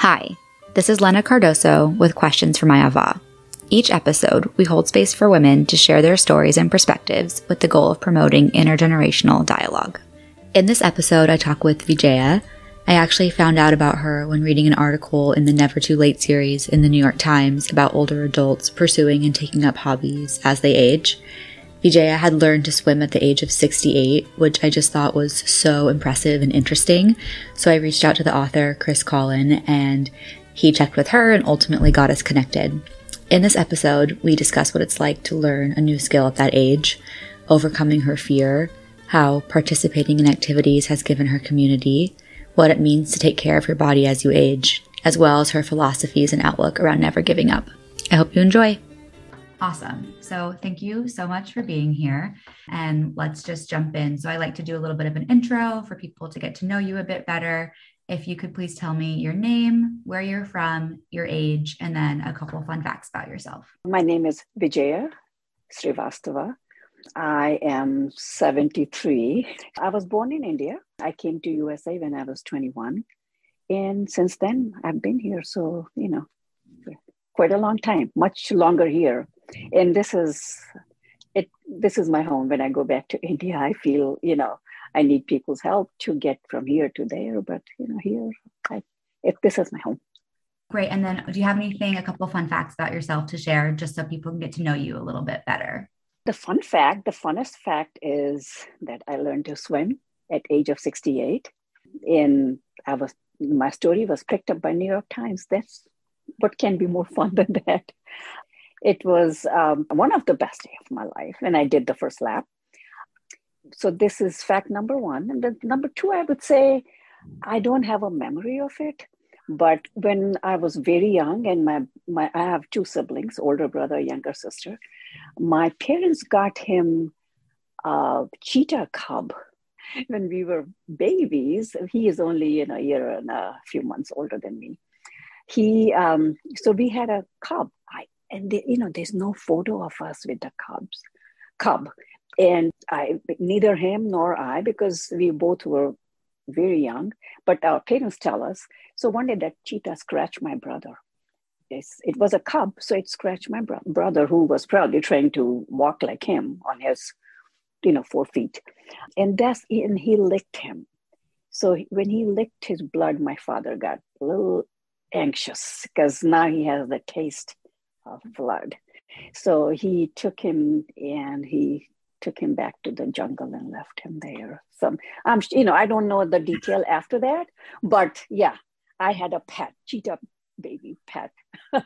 Hi, this is Lena Cardoso with Questions for My Ava. Each episode, we hold space for women to share their stories and perspectives with the goal of promoting intergenerational dialogue. In this episode, I talk with Vijaya. I actually found out about her when reading an article in the Never Too Late series in the New York Times about older adults pursuing and taking up hobbies as they age. Vijaya had learned to swim at the age of 68, which I just thought was so impressive and interesting. So I reached out to the author, Chris Colin, and he checked with her and ultimately got us connected. In this episode, we discuss what it's like to learn a new skill at that age, overcoming her fear, how participating in activities has given her community, what it means to take care of your body as you age, as well as her philosophies and outlook around never giving up. I hope you enjoy. Awesome. So, thank you so much for being here. And let's just jump in. So, I like to do a little bit of an intro for people to get to know you a bit better. If you could please tell me your name, where you're from, your age, and then a couple fun facts about yourself. My name is Vijaya Srivastava. I am 73. I was born in India. I came to USA when I was 21. And since then, I've been here. So, you know, quite a long time, much longer here. And this is it this is my home. When I go back to India, I feel, you know, I need people's help to get from here to there. But you know, here I if this is my home. Great. And then do you have anything, a couple fun facts about yourself to share just so people can get to know you a little bit better? The fun fact, the funnest fact is that I learned to swim at age of 68. And I was my story was picked up by New York Times. That's what can be more fun than that. It was um, one of the best days of my life, and I did the first lap. So this is fact number one, and then number two, I would say I don't have a memory of it, but when I was very young, and my my I have two siblings, older brother, younger sister my parents got him a cheetah cub when we were babies. He is only you know, a year and a few months older than me. He um, so we had a cub. I, and they, you know, there's no photo of us with the cubs, cub, and I neither him nor I because we both were very young. But our parents tell us. So one day that cheetah scratched my brother it was a cub, so it scratched my bro- brother, who was probably trying to walk like him on his, you know, four feet, and that's and he licked him. So when he licked his blood, my father got a little anxious because now he has the taste of blood. So he took him and he took him back to the jungle and left him there. Some, I'm, you know, I don't know the detail after that, but yeah, I had a pet cheetah baby pet. wow.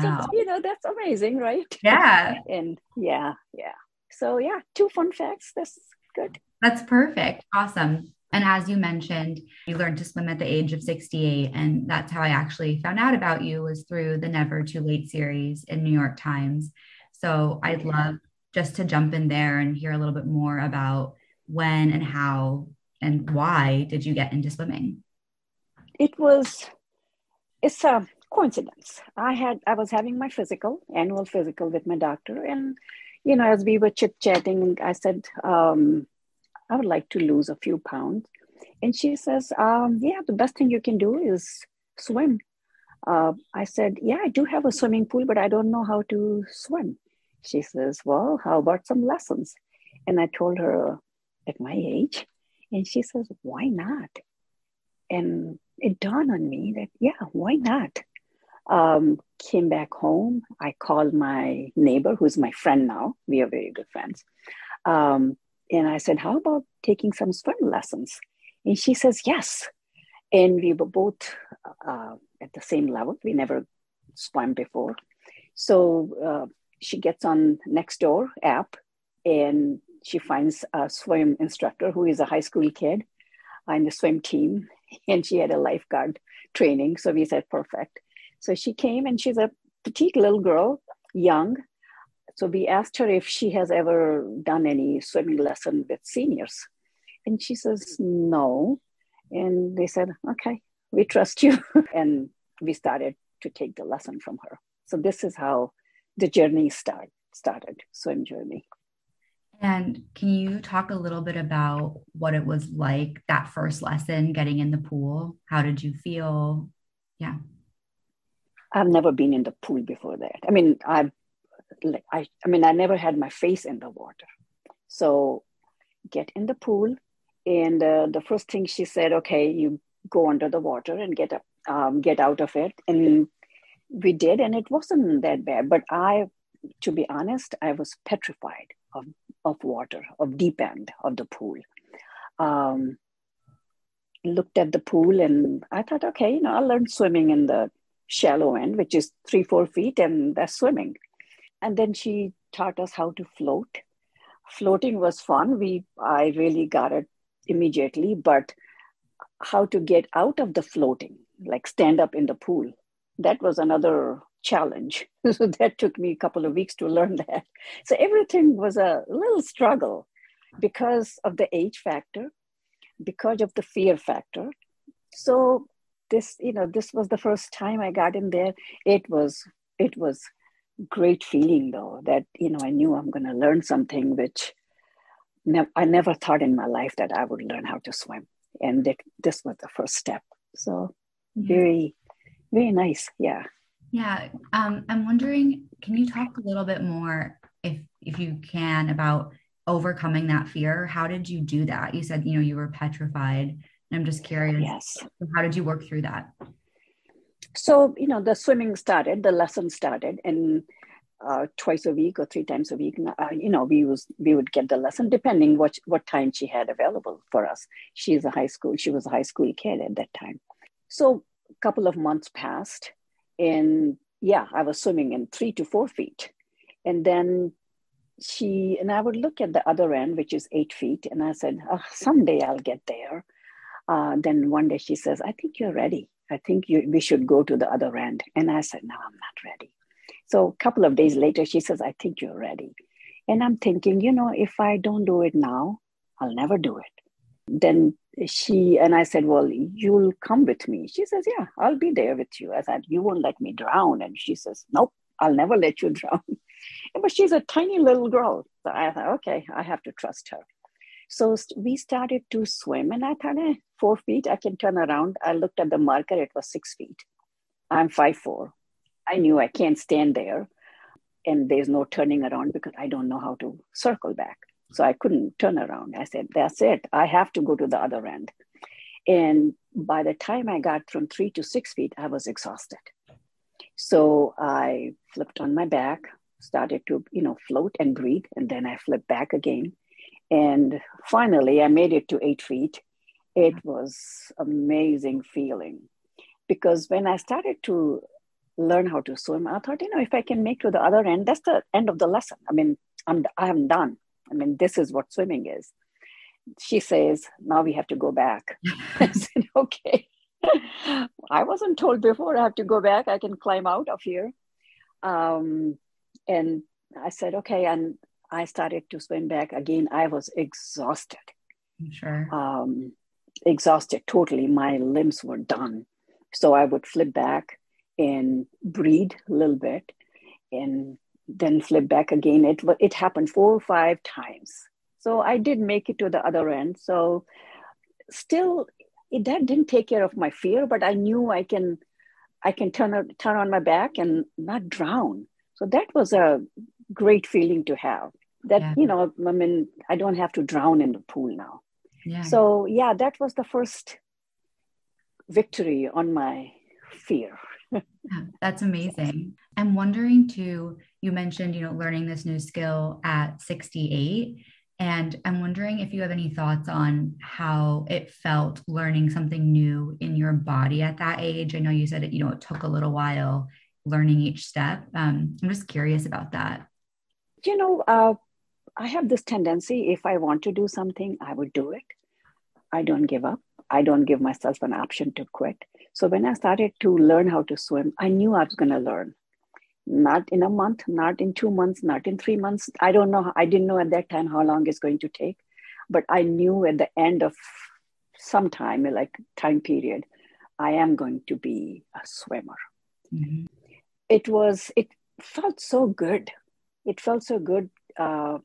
So, you know, that's amazing, right? Yeah. and yeah, yeah. So, yeah, two fun facts. That's good. That's perfect. Awesome. And as you mentioned, you learned to swim at the age of 68. And that's how I actually found out about you was through the Never Too Late series in New York Times. So I'd love just to jump in there and hear a little bit more about when and how and why did you get into swimming? It was it's a coincidence. I had I was having my physical, annual physical with my doctor, and you know, as we were chit chatting, I said, um, I would like to lose a few pounds. And she says, um, Yeah, the best thing you can do is swim. Uh, I said, Yeah, I do have a swimming pool, but I don't know how to swim. She says, Well, how about some lessons? And I told her at my age, and she says, Why not? And it dawned on me that, yeah, why not? Um, came back home. I called my neighbor, who's my friend now. We are very good friends. Um, and I said, How about taking some swim lessons? And she says, Yes. And we were both uh, at the same level. We never swam before. So uh, she gets on Nextdoor app and she finds a swim instructor who is a high school kid on the swim team and she had a lifeguard training. So we said, perfect. So she came and she's a petite little girl, young. So we asked her if she has ever done any swimming lesson with seniors. And she says, no. And they said, okay, we trust you. and we started to take the lesson from her. So this is how the journey start, started, swim journey. And can you talk a little bit about what it was like that first lesson getting in the pool? How did you feel? Yeah. I've never been in the pool before that. I mean, I've like I, I mean, I never had my face in the water. So get in the pool, and uh, the first thing she said, "Okay, you go under the water and get up, um, get out of it." And we did, and it wasn't that bad. But I, to be honest, I was petrified of of water, of deep end of the pool. Um, looked at the pool, and I thought, okay, you know, I'll learn swimming in the shallow end, which is three, four feet, and that's swimming. And then she taught us how to float. Floating was fun. We I really got it immediately, but how to get out of the floating, like stand up in the pool, that was another challenge. so that took me a couple of weeks to learn that. So everything was a little struggle because of the age factor, because of the fear factor. So this, you know, this was the first time I got in there. It was, it was great feeling though that you know I knew I'm going to learn something which ne- I never thought in my life that I would learn how to swim, and that this was the first step. So mm-hmm. very, very nice. Yeah. Yeah. Um, I'm wondering, can you talk a little bit more, if if you can, about overcoming that fear? How did you do that? You said you know you were petrified. And I'm just curious. Yes. How did you work through that? So you know the swimming started the lesson started and uh, twice a week or three times a week. Uh, you know we was we would get the lesson depending what what time she had available for us. She's a high school she was a high school kid at that time. So a couple of months passed and yeah i was swimming in three to four feet. And then she and i would look at the other end which is eight feet and i said oh, someday i'll get there. Uh, then one day she says i think you're ready I think you, we should go to the other end. And I said, No, I'm not ready. So a couple of days later, she says, I think you're ready. And I'm thinking, you know, if I don't do it now, I'll never do it. Then she and I said, Well, you'll come with me. She says, Yeah, I'll be there with you. I said, You won't let me drown. And she says, Nope, I'll never let you drown. but she's a tiny little girl. So I thought, Okay, I have to trust her. So we started to swim, and I thought, eh, four feet, I can turn around. I looked at the marker, it was six feet. I'm five four. I knew I can't stand there, and there's no turning around because I don't know how to circle back. So I couldn't turn around. I said, That's it. I have to go to the other end. And by the time I got from three to six feet, I was exhausted. So I flipped on my back, started to, you know, float and breathe, and then I flipped back again. And finally, I made it to eight feet. It was amazing feeling because when I started to learn how to swim, I thought, you know, if I can make to the other end, that's the end of the lesson. I mean, I'm I am done. I mean, this is what swimming is. She says, now we have to go back. I said, okay. I wasn't told before I have to go back. I can climb out of here. Um, and I said, okay. And I started to swim back again, I was exhausted. Sure. Um, exhausted totally. My limbs were done. So I would flip back and breathe a little bit and then flip back again. It, it happened four or five times. So I did make it to the other end. So still, it, that didn't take care of my fear, but I knew I can, I can turn, turn on my back and not drown. So that was a great feeling to have that yeah. you know i mean i don't have to drown in the pool now. Yeah. so yeah that was the first victory on my fear. Yeah, that's amazing. I'm wondering too you mentioned you know learning this new skill at 68 and i'm wondering if you have any thoughts on how it felt learning something new in your body at that age. I know you said it you know it took a little while learning each step. Um, i'm just curious about that you know uh, I have this tendency if I want to do something, I would do it. I don't give up. I don't give myself an option to quit. So when I started to learn how to swim, I knew I was going to learn. Not in a month, not in two months, not in three months. I don't know. I didn't know at that time how long it's going to take, but I knew at the end of some time, like time period, I am going to be a swimmer. Mm-hmm. It was. It felt so good. It felt so good uh,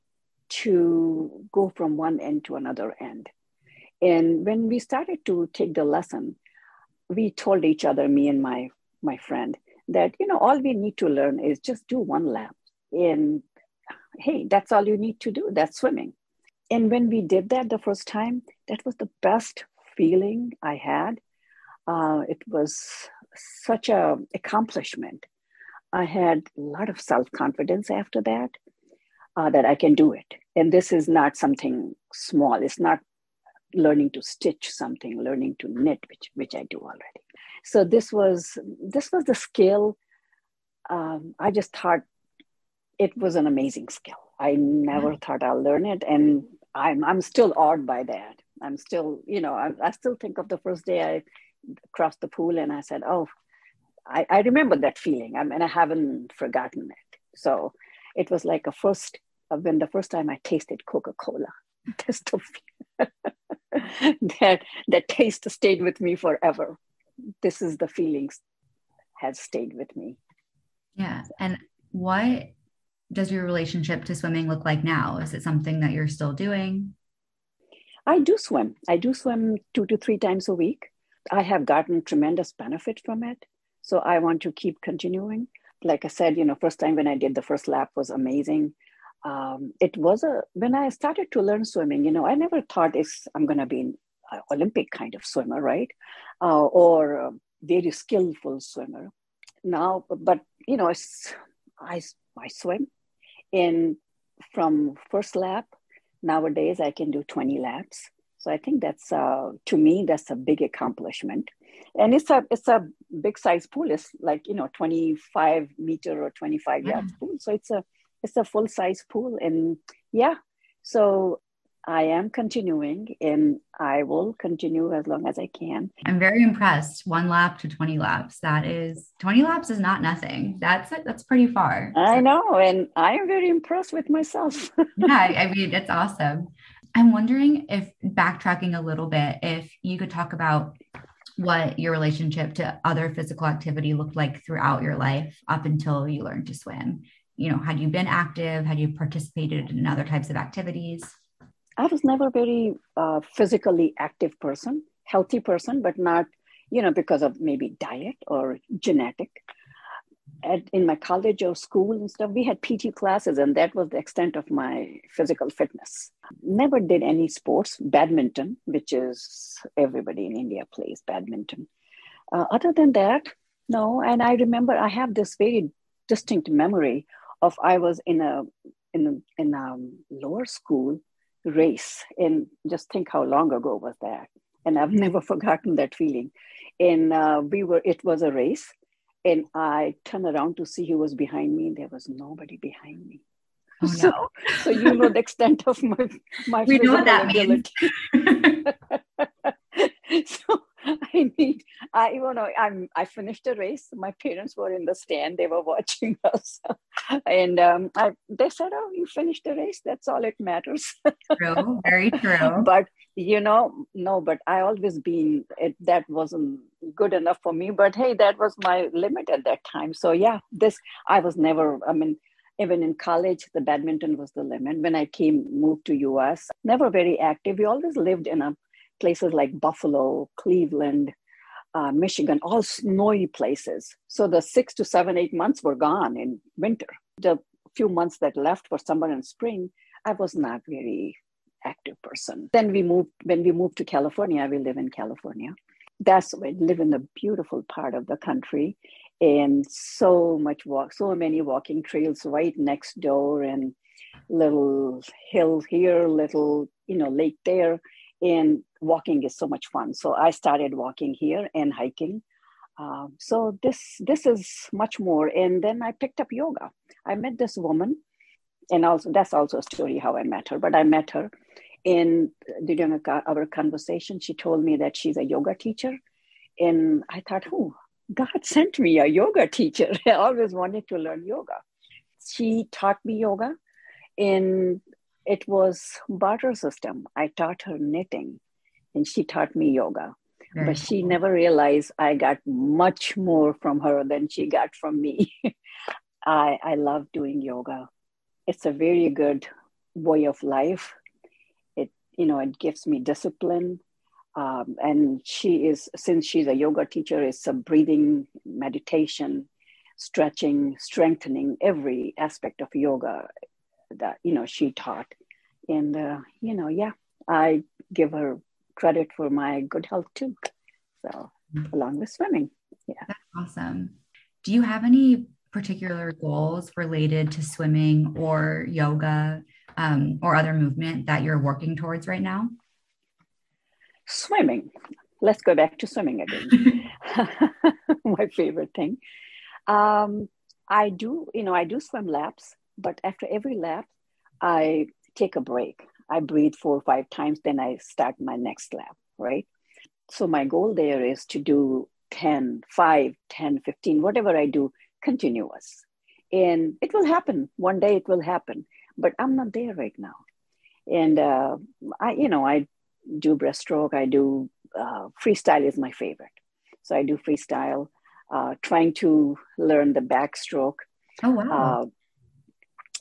to go from one end to another end. And when we started to take the lesson, we told each other, me and my my friend, that you know all we need to learn is just do one lap. And hey, that's all you need to do. That's swimming. And when we did that the first time, that was the best feeling I had. Uh, it was such a accomplishment. I had a lot of self confidence after that uh, that I can do it. And this is not something small. It's not learning to stitch something, learning to knit, which which I do already. So this was this was the skill. Um, I just thought it was an amazing skill. I never thought I'll learn it, and I'm I'm still awed by that. I'm still, you know, I, I still think of the first day I crossed the pool, and I said, "Oh, I, I remember that feeling." Um, I mean, I haven't forgotten it. So it was like a first uh, when the first time I tasted Coca Cola. That that taste stayed with me forever. This is the feelings has stayed with me. Yeah, and what does your relationship to swimming look like now? Is it something that you're still doing? I do swim. I do swim two to three times a week. I have gotten tremendous benefit from it. So I want to keep continuing. Like I said, you know, first time when I did the first lap was amazing. Um, it was a when I started to learn swimming. You know, I never thought it's I'm going to be an Olympic kind of swimmer, right, uh, or very skillful swimmer. Now, but you know, I I swim in from first lap nowadays i can do 20 laps so i think that's uh, to me that's a big accomplishment and it's a it's a big size pool it's like you know 25 meter or 25 yeah. yards pool so it's a it's a full size pool and yeah so I am continuing and I will continue as long as I can. I'm very impressed. One lap to 20 laps. That is 20 laps is not nothing. That's it. that's pretty far. I know. And I am very impressed with myself. yeah, I mean, it's awesome. I'm wondering if backtracking a little bit, if you could talk about what your relationship to other physical activity looked like throughout your life up until you learned to swim. You know, had you been active? Had you participated in other types of activities? I was never a very uh, physically active person, healthy person, but not, you know, because of maybe diet or genetic. At, in my college or school and stuff, we had PT classes, and that was the extent of my physical fitness. Never did any sports, badminton, which is everybody in India plays badminton. Uh, other than that, no. And I remember I have this very distinct memory of I was in a in a, in a lower school race and just think how long ago was that and i've never forgotten that feeling and uh, we were it was a race and i turned around to see who was behind me and there was nobody behind me oh, so, no. so you know the extent of my my we know what that ability. means. so I need, I, you know, I'm, I finished the race. My parents were in the stand. They were watching us. and um, I, they said, oh, you finished the race. That's all it matters. true. Very true. But, you know, no, but I always been, it, that wasn't good enough for me. But hey, that was my limit at that time. So yeah, this, I was never, I mean, even in college, the badminton was the limit. When I came, moved to US, never very active. We always lived in a places like Buffalo, Cleveland, uh, Michigan, all snowy places. So the six to seven, eight months were gone in winter. The few months that left for summer and spring, I was not very active person. Then we moved, when we moved to California, we live in California. That's we live in the beautiful part of the country and so much walk, so many walking trails right next door and little hill here, little, you know, lake there and walking is so much fun. So i started walking here and hiking. Uh, so this this is much more. And then i picked up yoga. I met this woman and also that's also a story how i met her but i met her in during our conversation. She told me that she's a yoga teacher. And i thought oh god sent me a yoga teacher. I always wanted to learn yoga. She taught me yoga and it was barter system. I taught her knitting and she taught me yoga. Very but she cool. never realized I got much more from her than she got from me. I, I love doing yoga. It's a very good way of life. It, you know, it gives me discipline. Um, and she is, since she's a yoga teacher, it's a breathing, meditation, stretching, strengthening, every aspect of yoga that, you know, she taught. And, uh, you know, yeah, I give her credit for my good health too. So, mm-hmm. along with swimming. Yeah. That's awesome. Do you have any particular goals related to swimming or yoga um, or other movement that you're working towards right now? Swimming. Let's go back to swimming again. My favorite thing. Um, I do, you know, I do swim laps, but after every lap, I take a break. I breathe four or five times, then I start my next lap, right? So my goal there is to do 10, 5, 10, 15, whatever I do, continuous. And it will happen. One day it will happen, but I'm not there right now. And uh, I, you know, I do breaststroke. I do uh, freestyle is my favorite. So I do freestyle, uh, trying to learn the backstroke. Oh wow!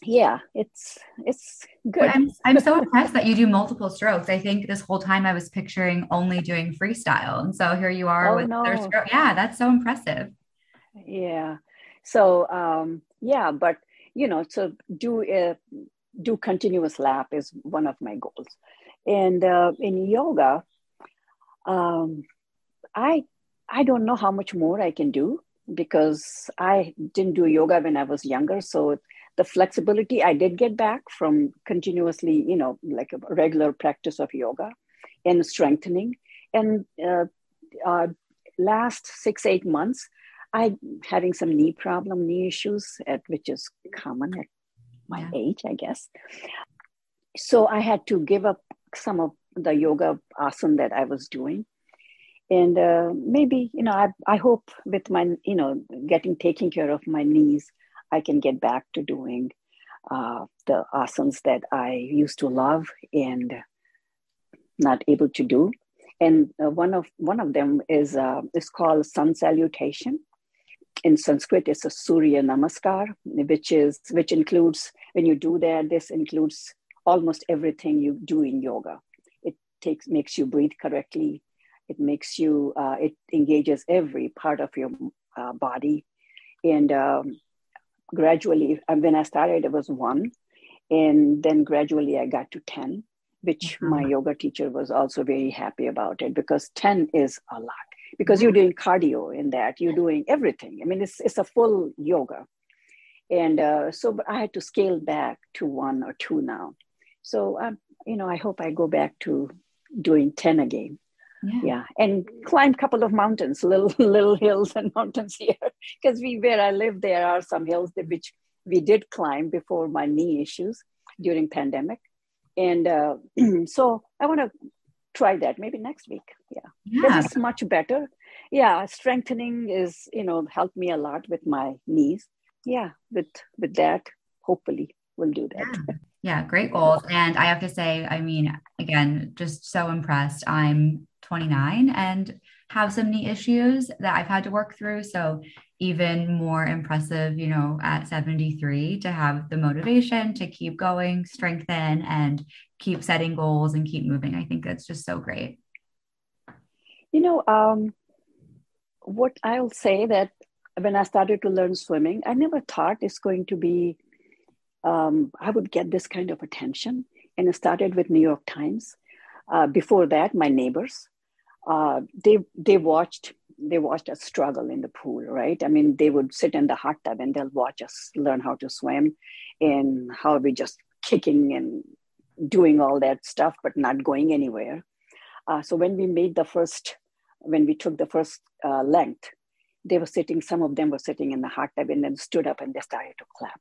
Uh, yeah, it's it's good. I'm, I'm so impressed that you do multiple strokes. I think this whole time I was picturing only doing freestyle, and so here you are oh, with no. their stroke. Yeah, that's so impressive. Yeah. So um, yeah, but you know, so do a do continuous lap is one of my goals, and uh, in yoga, um, I I don't know how much more I can do because I didn't do yoga when I was younger, so the flexibility I did get back from continuously, you know, like a regular practice of yoga and strengthening. And uh, uh, last six, eight months, I having some knee problem, knee issues, at, which is common at my yeah. age, I guess. So I had to give up some of the yoga asana that I was doing. And uh, maybe, you know, I, I hope with my, you know, getting taking care of my knees, I can get back to doing uh, the asanas that I used to love and not able to do. And uh, one of one of them is uh, is called sun salutation. In Sanskrit, it's a Surya Namaskar, which is which includes when you do that. This includes almost everything you do in yoga. It takes makes you breathe correctly. It makes you. Uh, it engages every part of your uh, body, and um, gradually, when I started, it was one. And then gradually I got to 10, which mm-hmm. my yoga teacher was also very happy about it because 10 is a lot. Because you're doing cardio in that, you're doing everything. I mean, it's, it's a full yoga. And uh, so I had to scale back to one or two now. So, um, you know, I hope I go back to doing 10 again yeah. yeah. and climb a couple of mountains little little hills and mountains here because we where i live there are some hills that which we did climb before my knee issues during pandemic and uh, so i want to try that maybe next week yeah, yeah. it's much better yeah strengthening is you know helped me a lot with my knees yeah with with that hopefully we'll do that yeah. yeah great goals and i have to say i mean again just so impressed i'm 29 and have some knee issues that I've had to work through. So even more impressive, you know, at 73 to have the motivation to keep going, strengthen, and keep setting goals and keep moving. I think that's just so great. You know, um, what I'll say that when I started to learn swimming, I never thought it's going to be, um, I would get this kind of attention. And it started with New York Times. Uh, before that, my neighbors, uh, they they watched they watched us struggle in the pool, right? I mean, they would sit in the hot tub and they'll watch us learn how to swim and how we just kicking and doing all that stuff, but not going anywhere. Uh, so when we made the first, when we took the first uh, length, they were sitting, some of them were sitting in the hot tub and then stood up and they started to clap.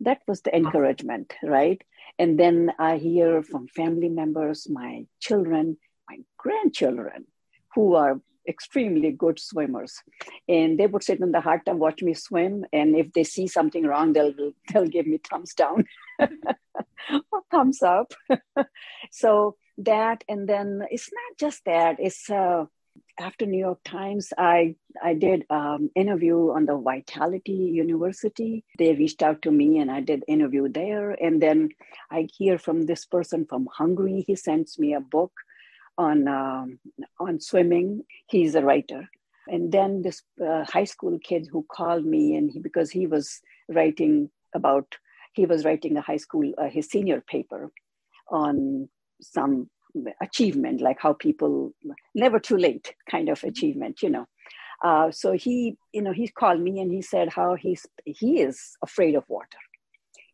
That was the encouragement, right? And then I hear from family members, my children, my grandchildren who are extremely good swimmers. And they would sit in the hut and watch me swim. And if they see something wrong they'll they'll give me thumbs down or thumbs up. So that and then it's not just that. It's uh, after new york times i i did um, interview on the vitality university. They reached out to me and i did interview there. And then i hear from this person from hungary. He sends me a book on um, on swimming. He's a writer. And then this uh, high school kid who called me, and he, because he was writing about, he was writing a high school, uh, his senior paper on some achievement, like how people never too late kind of achievement, you know. Uh, so he, you know, he called me and he said how he's he is afraid of water,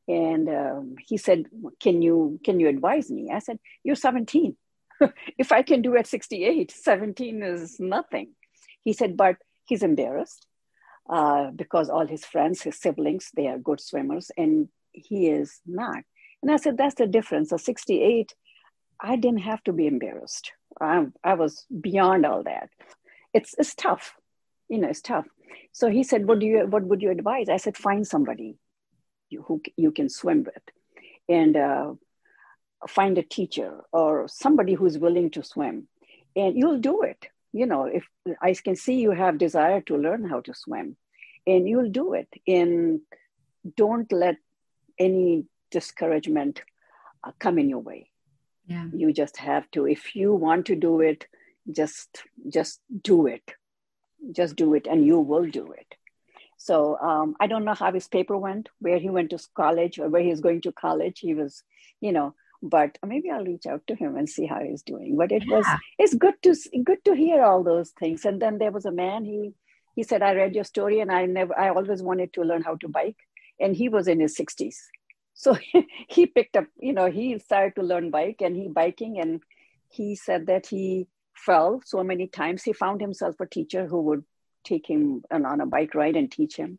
and um, he said, "Can you can you advise me?" I said, "You're 17. if I can do at 68, 17 is nothing." He said, "But he's embarrassed uh, because all his friends, his siblings, they are good swimmers, and he is not." And I said, "That's the difference. A 68, I didn't have to be embarrassed. I, I was beyond all that. It's it's tough you know it's tough so he said what do you what would you advise i said find somebody you, who you can swim with and uh, find a teacher or somebody who's willing to swim and you'll do it. You know if i can see you have desire to learn how to swim and you'll do it. And don't let any discouragement uh, come in your way. Yeah. You just have to if you want to do it just just do it. Just do it and you will do it. So um, I don't know how his paper went, where he went to college or where he's going to college. He was, you know, but maybe I'll reach out to him and see how he's doing. But it yeah. was it's good to good to hear all those things. And then there was a man he he said I read your story and I never I always wanted to learn how to bike, and he was in his sixties. So he picked up, you know, he started to learn bike and he biking and he said that he fell so many times. He found himself a teacher who would take him on a bike ride and teach him.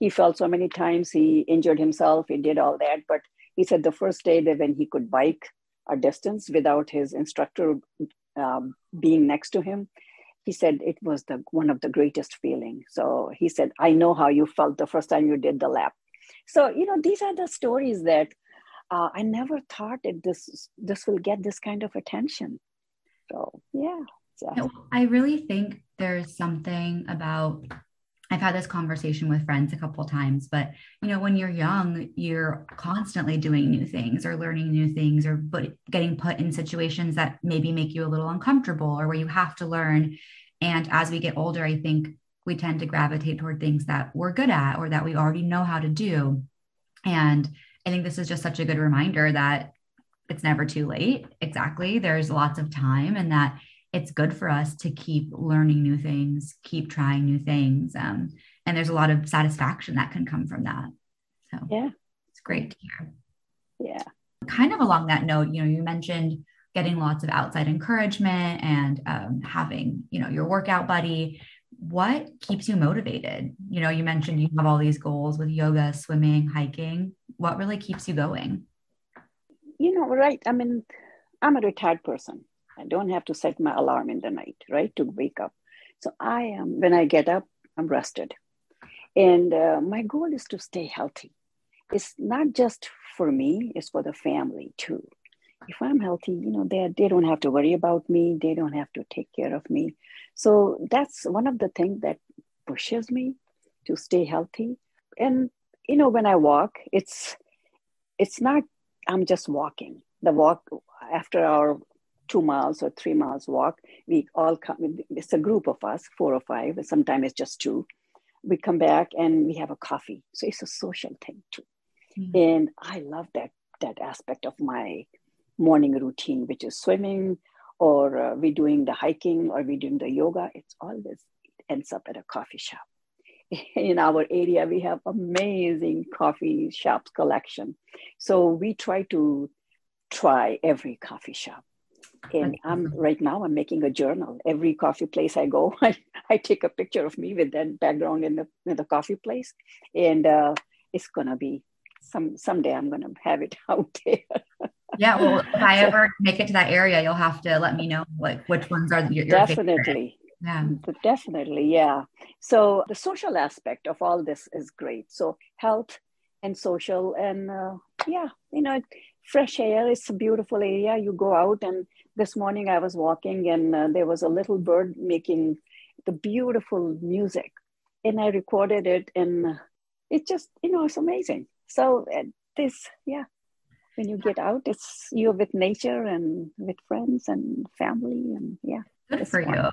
He fell so many times, he injured himself, he did all that. But he said the first day that when he could bike a distance without his instructor um, being next to him, he said it was the one of the greatest feeling. So he said, I know how you felt the first time you did the lap. So, you know, these are the stories that uh, I never thought that this this will get this kind of attention. So yeah. So. I really think there's something about I've had this conversation with friends a couple times, but you know, when you're young, you're constantly doing new things or learning new things or but getting put in situations that maybe make you a little uncomfortable or where you have to learn. And as we get older, I think we tend to gravitate toward things that we're good at or that we already know how to do. And I think this is just such a good reminder that it's never too late. Exactly. There's lots of time and that it's good for us to keep learning new things, keep trying new things. Um, and there's a lot of satisfaction that can come from that. So yeah, it's great to hear. Yeah. Kind of along that note, you know, you mentioned getting lots of outside encouragement and um, having, you know, your workout buddy. What keeps you motivated? You know, you mentioned you have all these goals with yoga, swimming, hiking. What really keeps you going? you know, right. I mean, I'm a retired person. I don't have to set my alarm in the night, right, to wake up. So I am, when I get up, I'm rested. And uh, my goal is to stay healthy. It's not just for me, it's for the family too. If I'm healthy, you know, they, they don't have to worry about me, they don't have to take care of me. So that's one of the things that pushes me to stay healthy. And, you know, when I walk, it's, it's not I'm just walking. The walk after our two miles or three miles walk, we all come. It's a group of us, four or five. Sometimes it's just two. We come back and we have a coffee. So it's a social thing too. Mm-hmm. And I love that that aspect of my morning routine, which is swimming, or uh, we doing the hiking, or we're doing the yoga. It's always it ends up at a coffee shop in our area we have amazing coffee shops collection so we try to try every coffee shop and i'm right now i'm making a journal every coffee place i go i, I take a picture of me with that background in the, in the coffee place and uh, it's gonna be some someday i'm gonna have it out there yeah well if i ever make it to that area you'll have to let me know like which ones are your, your definitely favorite. Yeah. Definitely. Yeah. So the social aspect of all this is great. So health and social and uh, yeah, you know, fresh air. It's a beautiful area. You go out and this morning I was walking and uh, there was a little bird making the beautiful music and I recorded it and it just, you know, it's amazing. So uh, this, yeah. when you get out, it's you're with nature and with friends and family, and yeah. Good for fun. you.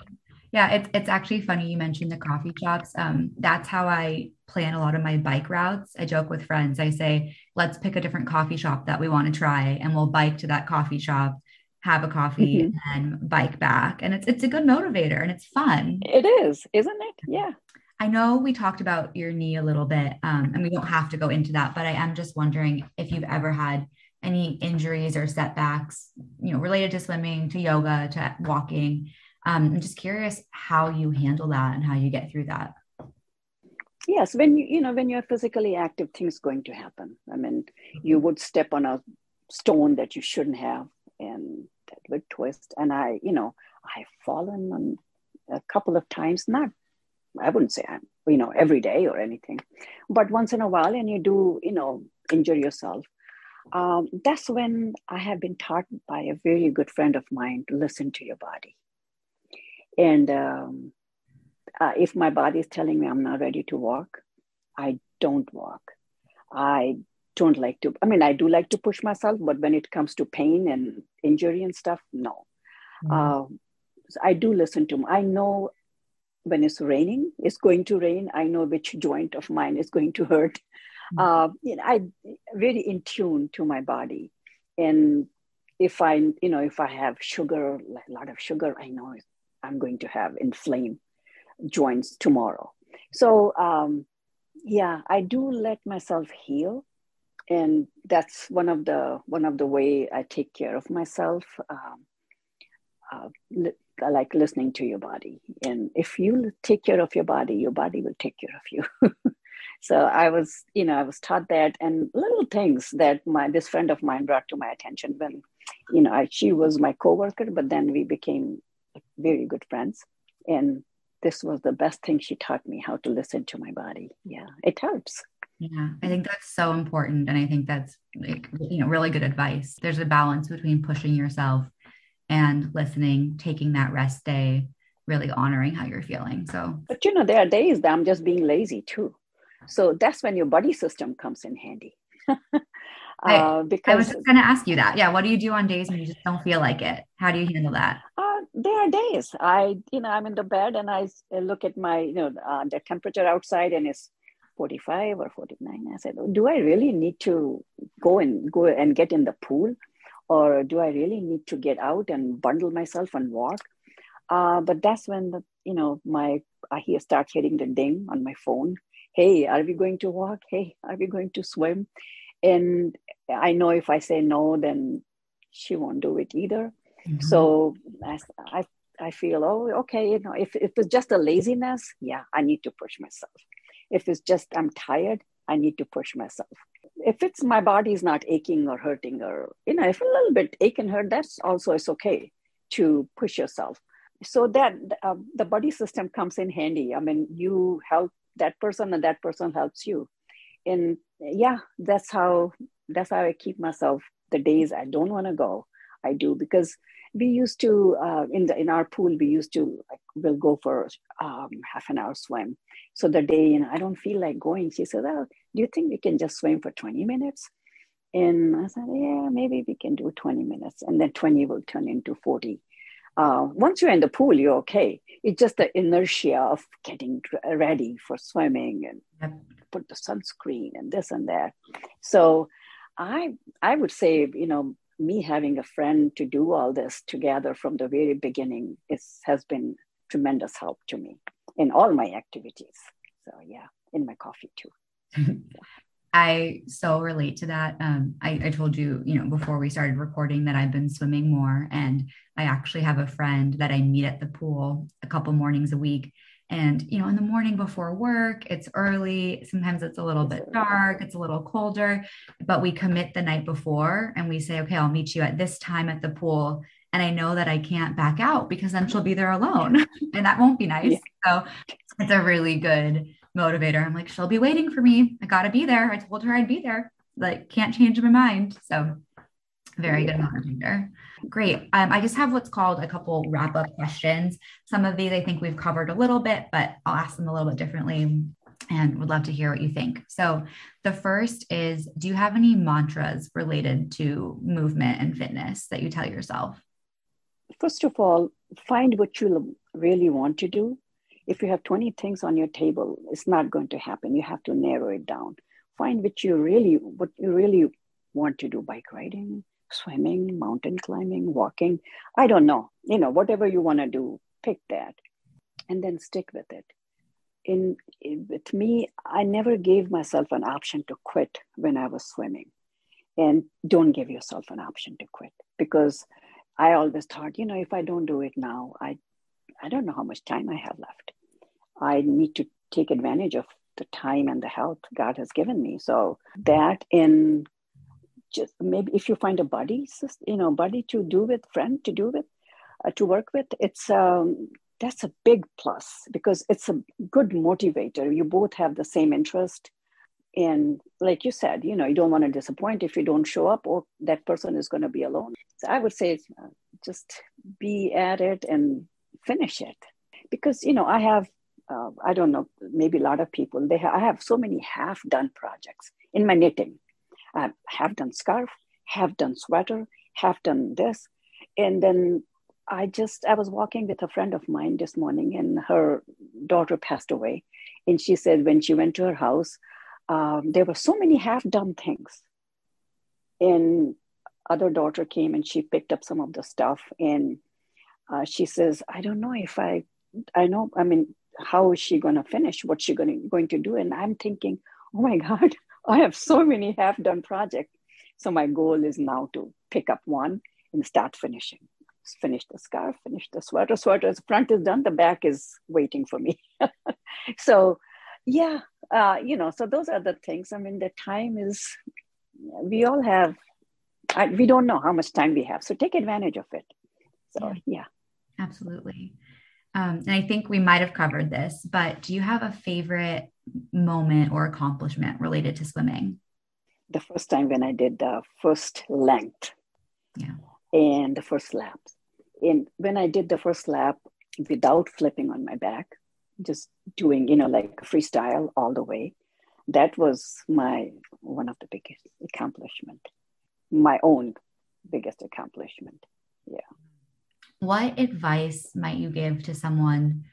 Yeah, it's it's actually funny you mentioned the coffee shops. Um, that's how I plan a lot of my bike routes. I joke with friends. I say, let's pick a different coffee shop that we want to try, and we'll bike to that coffee shop, have a coffee, mm-hmm. and bike back. And it's it's a good motivator and it's fun. It is, isn't it? Yeah. I know we talked about your knee a little bit, um, and we don't have to go into that, but I am just wondering if you've ever had any injuries or setbacks, you know, related to swimming, to yoga, to walking. Um, I'm just curious how you handle that and how you get through that. Yes, when you you know when you're physically active, things going to happen. I mean, you would step on a stone that you shouldn't have, and that would twist. And I, you know, I've fallen a couple of times, not I wouldn't say I'm, you know, every day or anything, but once in a while, and you do, you know, injure yourself. Um, that's when I have been taught by a very good friend of mine to listen to your body. And um, uh, if my body is telling me I'm not ready to walk, I don't walk. I don't like to, I mean, I do like to push myself, but when it comes to pain and injury and stuff, no. Mm-hmm. Uh, I do listen to, I know when it's raining, it's going to rain. I know which joint of mine is going to hurt. Mm-hmm. Uh, you know, I really in tune to my body, and if I, you know, if I have sugar, a lot of sugar, I know I'm going to have inflamed joints tomorrow. So um, yeah, I do let myself heal, and that's one of the one of the way I take care of myself. Um, uh, I like listening to your body. And if you take care of your body, your body will take care of you. so I was, you know, I was taught that and little things that my this friend of mine brought to my attention when, you know, I, she was my coworker, but then we became very good friends. And this was the best thing she taught me how to listen to my body. Yeah, it helps. Yeah, I think that's so important. And I think that's like, you know, really good advice. There's a balance between pushing yourself and listening, taking that rest day, really honoring how you're feeling. So, but you know, there are days that I'm just being lazy too. So that's when your body system comes in handy. uh, because I was just going to ask you that. Yeah. What do you do on days when you just don't feel like it? How do you handle that? Uh, there are days I, you know, I'm in the bed and I look at my, you know, uh, the temperature outside and it's 45 or 49. I said, do I really need to go and go and get in the pool? or do i really need to get out and bundle myself and walk uh, but that's when the you know my i hear start hitting the ding on my phone hey are we going to walk hey are we going to swim and i know if i say no then she won't do it either mm-hmm. so I, I i feel oh okay you know if, if it's just a laziness yeah i need to push myself if it's just i'm tired i need to push myself. If it's my body is not aching or hurting or you know if a little bit ache and hurt that's also it's okay to push yourself. So that uh, the body system comes in handy. I mean you help that person and that person helps you. And yeah that's how that's how i keep myself the days i don't want to go i do. Because we used to uh, in the in our pool we used to like we'll go for um, half an hour swim. So the day you know i don't feel like going. She said well do you think we can just swim for 20 minutes? And i said yeah maybe we can do 20 minutes. And then 20 will turn into 40 uh, once you're in the pool you're okay. It's just the inertia of getting ready for swimming and yep. put the sunscreen and this and that. So i i would say you know me having a friend to do all this together from the very beginning is has been tremendous help to me in all my activities. So yeah, in my coffee too. I so relate to that. Um, I, I, told you, you know, before we started recording that I've been swimming more, and I actually have a friend that I meet at the pool a couple mornings a week, and, you know, in the morning before work, it's early. Sometimes it's a little bit dark, it's a little colder, but we commit the night before and we say, okay, I'll meet you at this time at the pool. And I know that I can't back out because then she'll be there alone and that won't be nice. Yeah. So it's a really good motivator. I'm like, she'll be waiting for me. I got to be there. I told her I'd be there. Like, can't change my mind. So very good motivator. Great. Um, I just have what's called a couple wrap up questions. Some of these I think we've covered a little bit, but I'll ask them a little bit differently. and would love to hear what you think. So, the first is Do you have any mantras related to movement and fitness that you tell yourself? First of all, find what you really want to do. If you have 20 things on your table, it's not going to happen. You have to narrow it down. Find what you really what you really want to do bike riding, swimming, mountain climbing, walking. I don't know. You know, whatever you want to do, pick that and then stick with it in, in with me, I never gave myself an option to quit when I was swimming. And don't give yourself an option to quit because I always thought, you know, if I don't do it now, I I don't know how much time I have left. I need to take advantage of the time and the health God has given me. So that in just maybe if you find a buddy, you know, buddy to do with, friend to do with, uh, to work with, it's um, that's a big plus because it's a good motivator. You both have the same interest. And like you said, you know, you don't want to disappoint if you don't show up or that person is going to be alone. So I would say uh, just be at it and finish it. Because, you know, I have, uh, I don't know, maybe a lot of people, they ha- I have so many half done projects in my knitting. I have done scarf, have done sweater, have done this. And then I just, I was walking with a friend of mine this morning and her daughter passed away. And she said when she went to her house, um, there were so many half done things. And other daughter came and she picked up some of the stuff. And uh, she says, I don't know if I, I know, I mean, how is she going to finish? What's she to, going to do? And I'm thinking, oh my God, I have so many half done projects. So my goal is now to pick up one and start finishing finish the scarf, finish the sweater. Sweater, the front is done, the back is waiting for me. so, yeah, uh, you know, so those are the things. I mean, the time is, we all have, I, we don't know how much time we have. So take advantage of it. So, yeah. yeah. Absolutely. Um, and I think we might have covered this, but do you have a favorite moment or accomplishment related to swimming? The first time when I did the first length. Yeah. And the first laps in when I did the first lap without flipping on my back, just doing, you know, like freestyle all the way, that was my one of the biggest accomplishment, my own biggest accomplishment. Yeah. What advice might you give to someone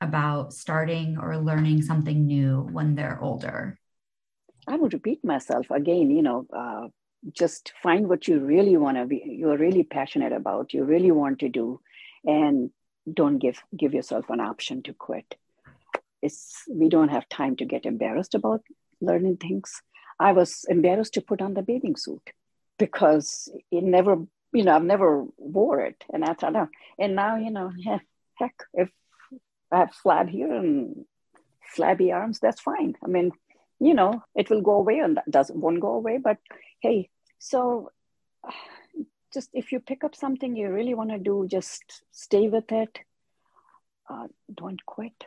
about starting or learning something new when they're older? I would repeat myself again, you know, uh, just find what you really want to be you're really passionate about you really want to do and don't give give yourself an option to quit it's we don't have time to get embarrassed about learning things i was embarrassed to put on the bathing suit because it never you know i've never wore it and i thought oh. and now you know heck, heck if i have flab here and flabby arms that's fine. I mean you know it will go away and that doesn't won't go away but hey so just if you pick up something you really want to do just stay with it. Uh, don't quit.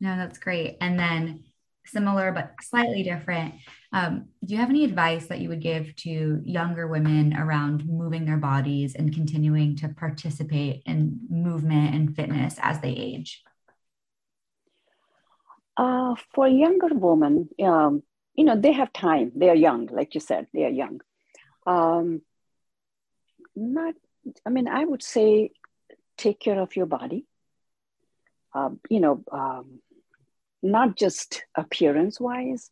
No that's great. And then similar but slightly different um, do you have any advice that you would give to younger women around moving their bodies and continuing to participate in movement and fitness as they age uh, for younger women, um, you know, they have time. They are young, like you said, they are young. Um, not, I mean, I would say take care of your body. Um, you know, um, not just appearance wise,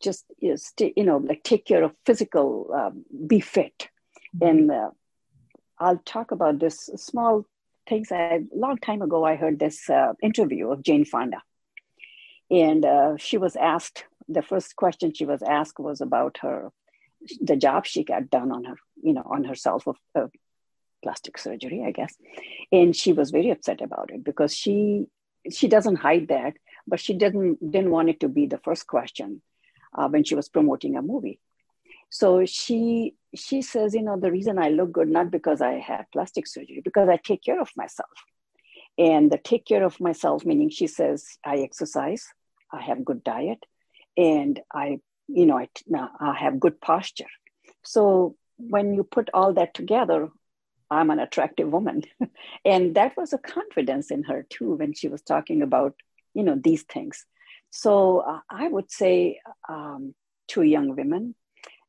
just you know, like take care of physical, um, be fit. Mm-hmm. And uh, I'll talk about this small things. A long time ago, I heard this uh, interview of Jane Fonda and uh, she was asked the first question she was asked was about her the job she got done on her you know on herself of uh, plastic surgery i guess. And she was very upset about it because she she doesn't hide that but she didn't didn't want it to be the first question uh, when she was promoting a movie. So she she says you know the reason i look good not because i had plastic surgery because i take care of myself. And the take care of myself meaning she says i exercise I have good diet, and I, you know, I, I have good posture. So when you put all that together, I'm an attractive woman. and that was a confidence in her too when she was talking about, you know, these things. So uh, I would say um, to young women,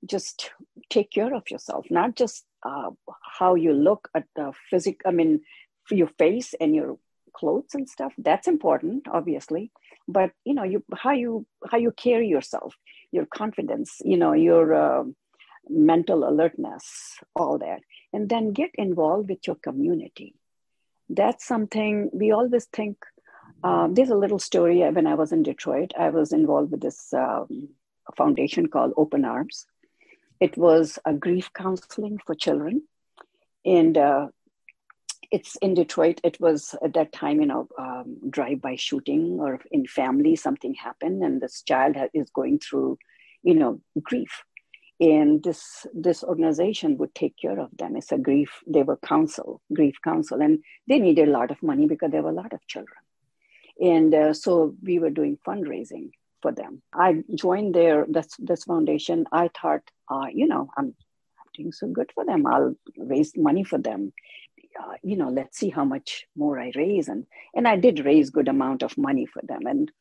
just take care of yourself, not just uh, how you look at the physical, I mean, your face and your clothes and stuff. That's important, obviously, but you know, you how you how you carry yourself, your confidence, you know, your uh, mental alertness, all that, and then get involved with your community. That's something we always think. Uh, there's a little story when I was in Detroit. I was involved with this um, foundation called Open Arms it was a grief counseling for children. And uh, it's in Detroit. It was at that time, you know, um, drive-by shooting or in family something happened, and this child is going through, you know, grief. And this this organization would take care of them. It's a grief. They were counsel, grief counsel, and they needed a lot of money because there were a lot of children. And uh, so we were doing fundraising for them. I joined their this this foundation. I thought, uh, you know, I'm, I'm doing so good for them. I'll raise money for them. Uh, you know, let's see how much more I raise, and and I did raise good amount of money for them. And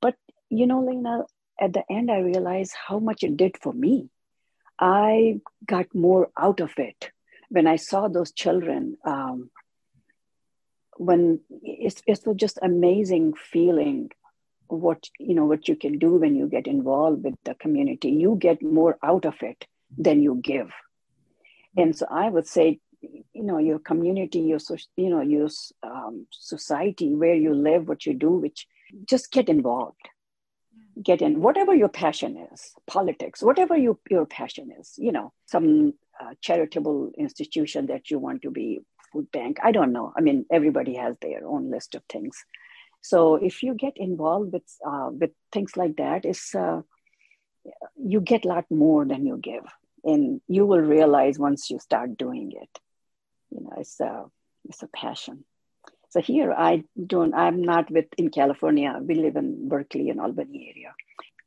but you know, Lena, at the end, I realized how much it did for me. I got more out of it when I saw those children. Um, when it's, it's just amazing feeling what you know what you can do when you get involved with the community you get more out of it than you give and so i would say you know your community your you know your um, society where you live what you do which just get involved. Get in whatever your passion is politics whatever you, your passion is you know some uh, charitable institution that you want to be food bank i don't know. I mean everybody has their own list of things. So if you get involved with uh, with things like that, is uh, you get a lot more than you give, and you will realize once you start doing it. You know, it's a it's a passion. So here I don't. I'm not with in California. We live in Berkeley and Albany area.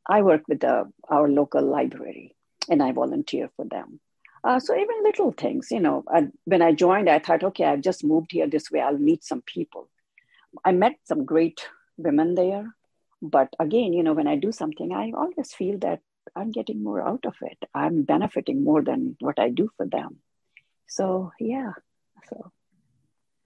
I work with the, our local library, and I volunteer for them. Uh, so even little things, you know, I, when I joined, I thought, okay, I've just moved here this way. I'll meet some people. I met some great women there. But again, you know, when I do something, I always feel that I'm getting more out of it. I'm benefiting more than what I do for them. So, yeah. So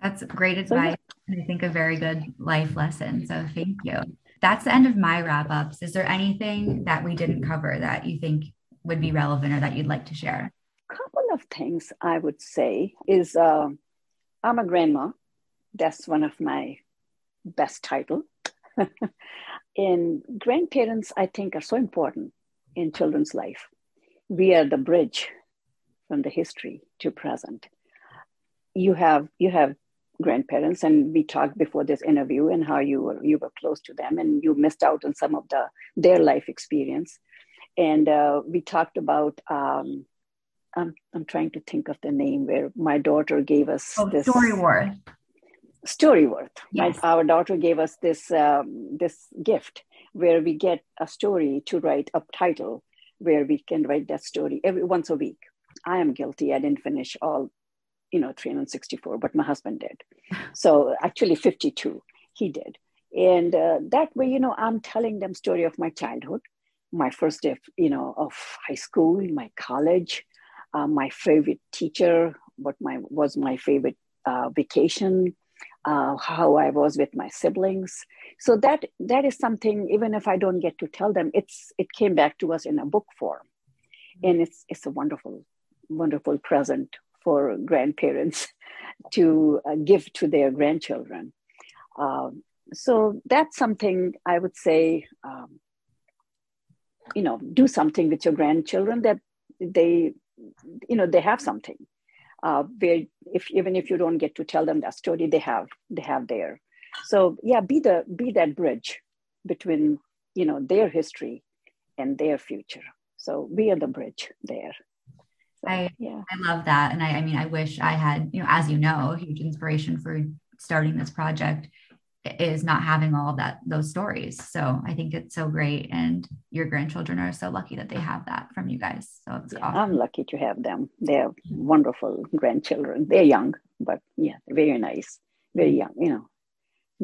that's great advice. So, yeah. And I think a very good life lesson. So, thank you. That's the end of my wrap ups. Is there anything that we didn't cover that you think would be relevant or that you'd like to share? A couple of things I would say is uh, I'm a grandma. That's one of my best title. and grandparents, I think, are so important in children's life. We are the bridge from the history to present. You have you have grandparents, and we talked before this interview and how you were you were close to them, and you missed out on some of the their life experience. And uh, we talked about. Um, I'm, I'm trying to think of the name where my daughter gave us oh, this Storyworth. Storyworth. Yes. My, our daughter gave us this um, this gift where we get a story to write a title where we can write that story every once a week. I am guilty. I didn't finish all, you know, 364, but my husband did. So actually 52, he did. And uh, that way, you know, I'm telling them story of my childhood, my first day, of, you know, of high school, my college, uh, my favorite teacher, what my was my favorite uh, vacation, uh, how I was with my siblings. So that that is something. Even if I don't get to tell them, it's it came back to us in a book form, and it's it's a wonderful, wonderful present for grandparents to uh, give to their grandchildren. Um, so that's something I would say. Um, you know, do something with your grandchildren that they, you know, they have something uh, where if even if you don't get to tell them that story, they have they have there. So yeah, be the be that bridge between you know their history and their future. So we are the bridge there. I yeah, I love that, and I I mean I wish I had you know as you know a huge inspiration for starting this project is not having all that those stories. So I think it's so great, and your grandchildren are so lucky that they have that from you guys. So it's yeah, awesome. I'm lucky to have them. They're wonderful grandchildren. They're young, but yeah, very nice, very young. You know,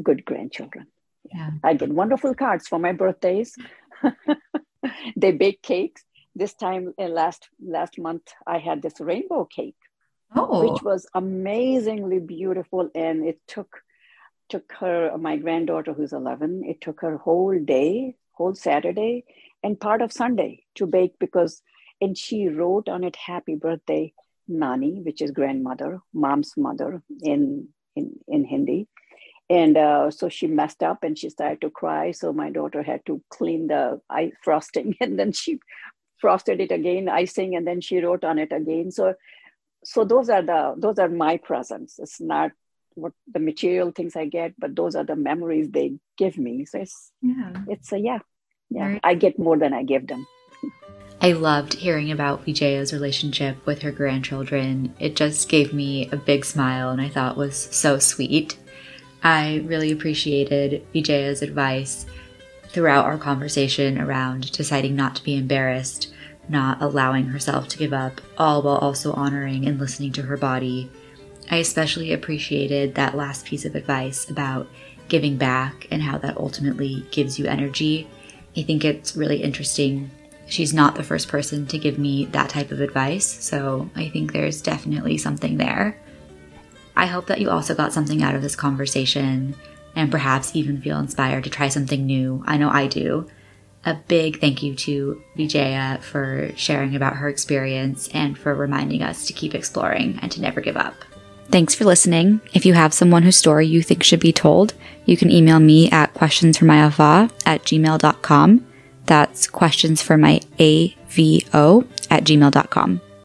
good grandchildren. Yeah. I get wonderful cards for my birthdays. they bake cakes. This time uh, last last month I had this rainbow cake, oh. which was amazingly beautiful, and it took took her my granddaughter who's 11 it took her whole day whole saturday and part of sunday to bake because and she wrote on it happy birthday nani which is grandmother mom's mother in in, in hindi. And uh, so she messed up and she started to cry. So my daughter had to clean the ice frosting and then she frosted it again icing and then she wrote on it again so so those are the those are my presents it's not what the material things i get but those are the memories they give me so it's yeah it's a yeah yeah right. i get more than i give them I loved hearing about Vijaya's relationship with her grandchildren. It just gave me a big smile and I thought was so sweet. I really appreciated Vijaya's advice throughout our conversation around deciding not to be embarrassed, not allowing herself to give up, all while also honoring and listening to her body. I especially appreciated that last piece of advice about giving back and how that ultimately gives you energy. I think it's really interesting. She's not the first person to give me that type of advice, so I think there's definitely something there. I hope that you also got something out of this conversation and perhaps even feel inspired to try something new. I know I do. A big thank you to Vijaya for sharing about her experience and for reminding us to keep exploring and to never give up. Thanks for listening. If you have someone whose story you think should be told, you can email me at questionsformyava at gmail.com. That's questions for my AVO at gmail.com.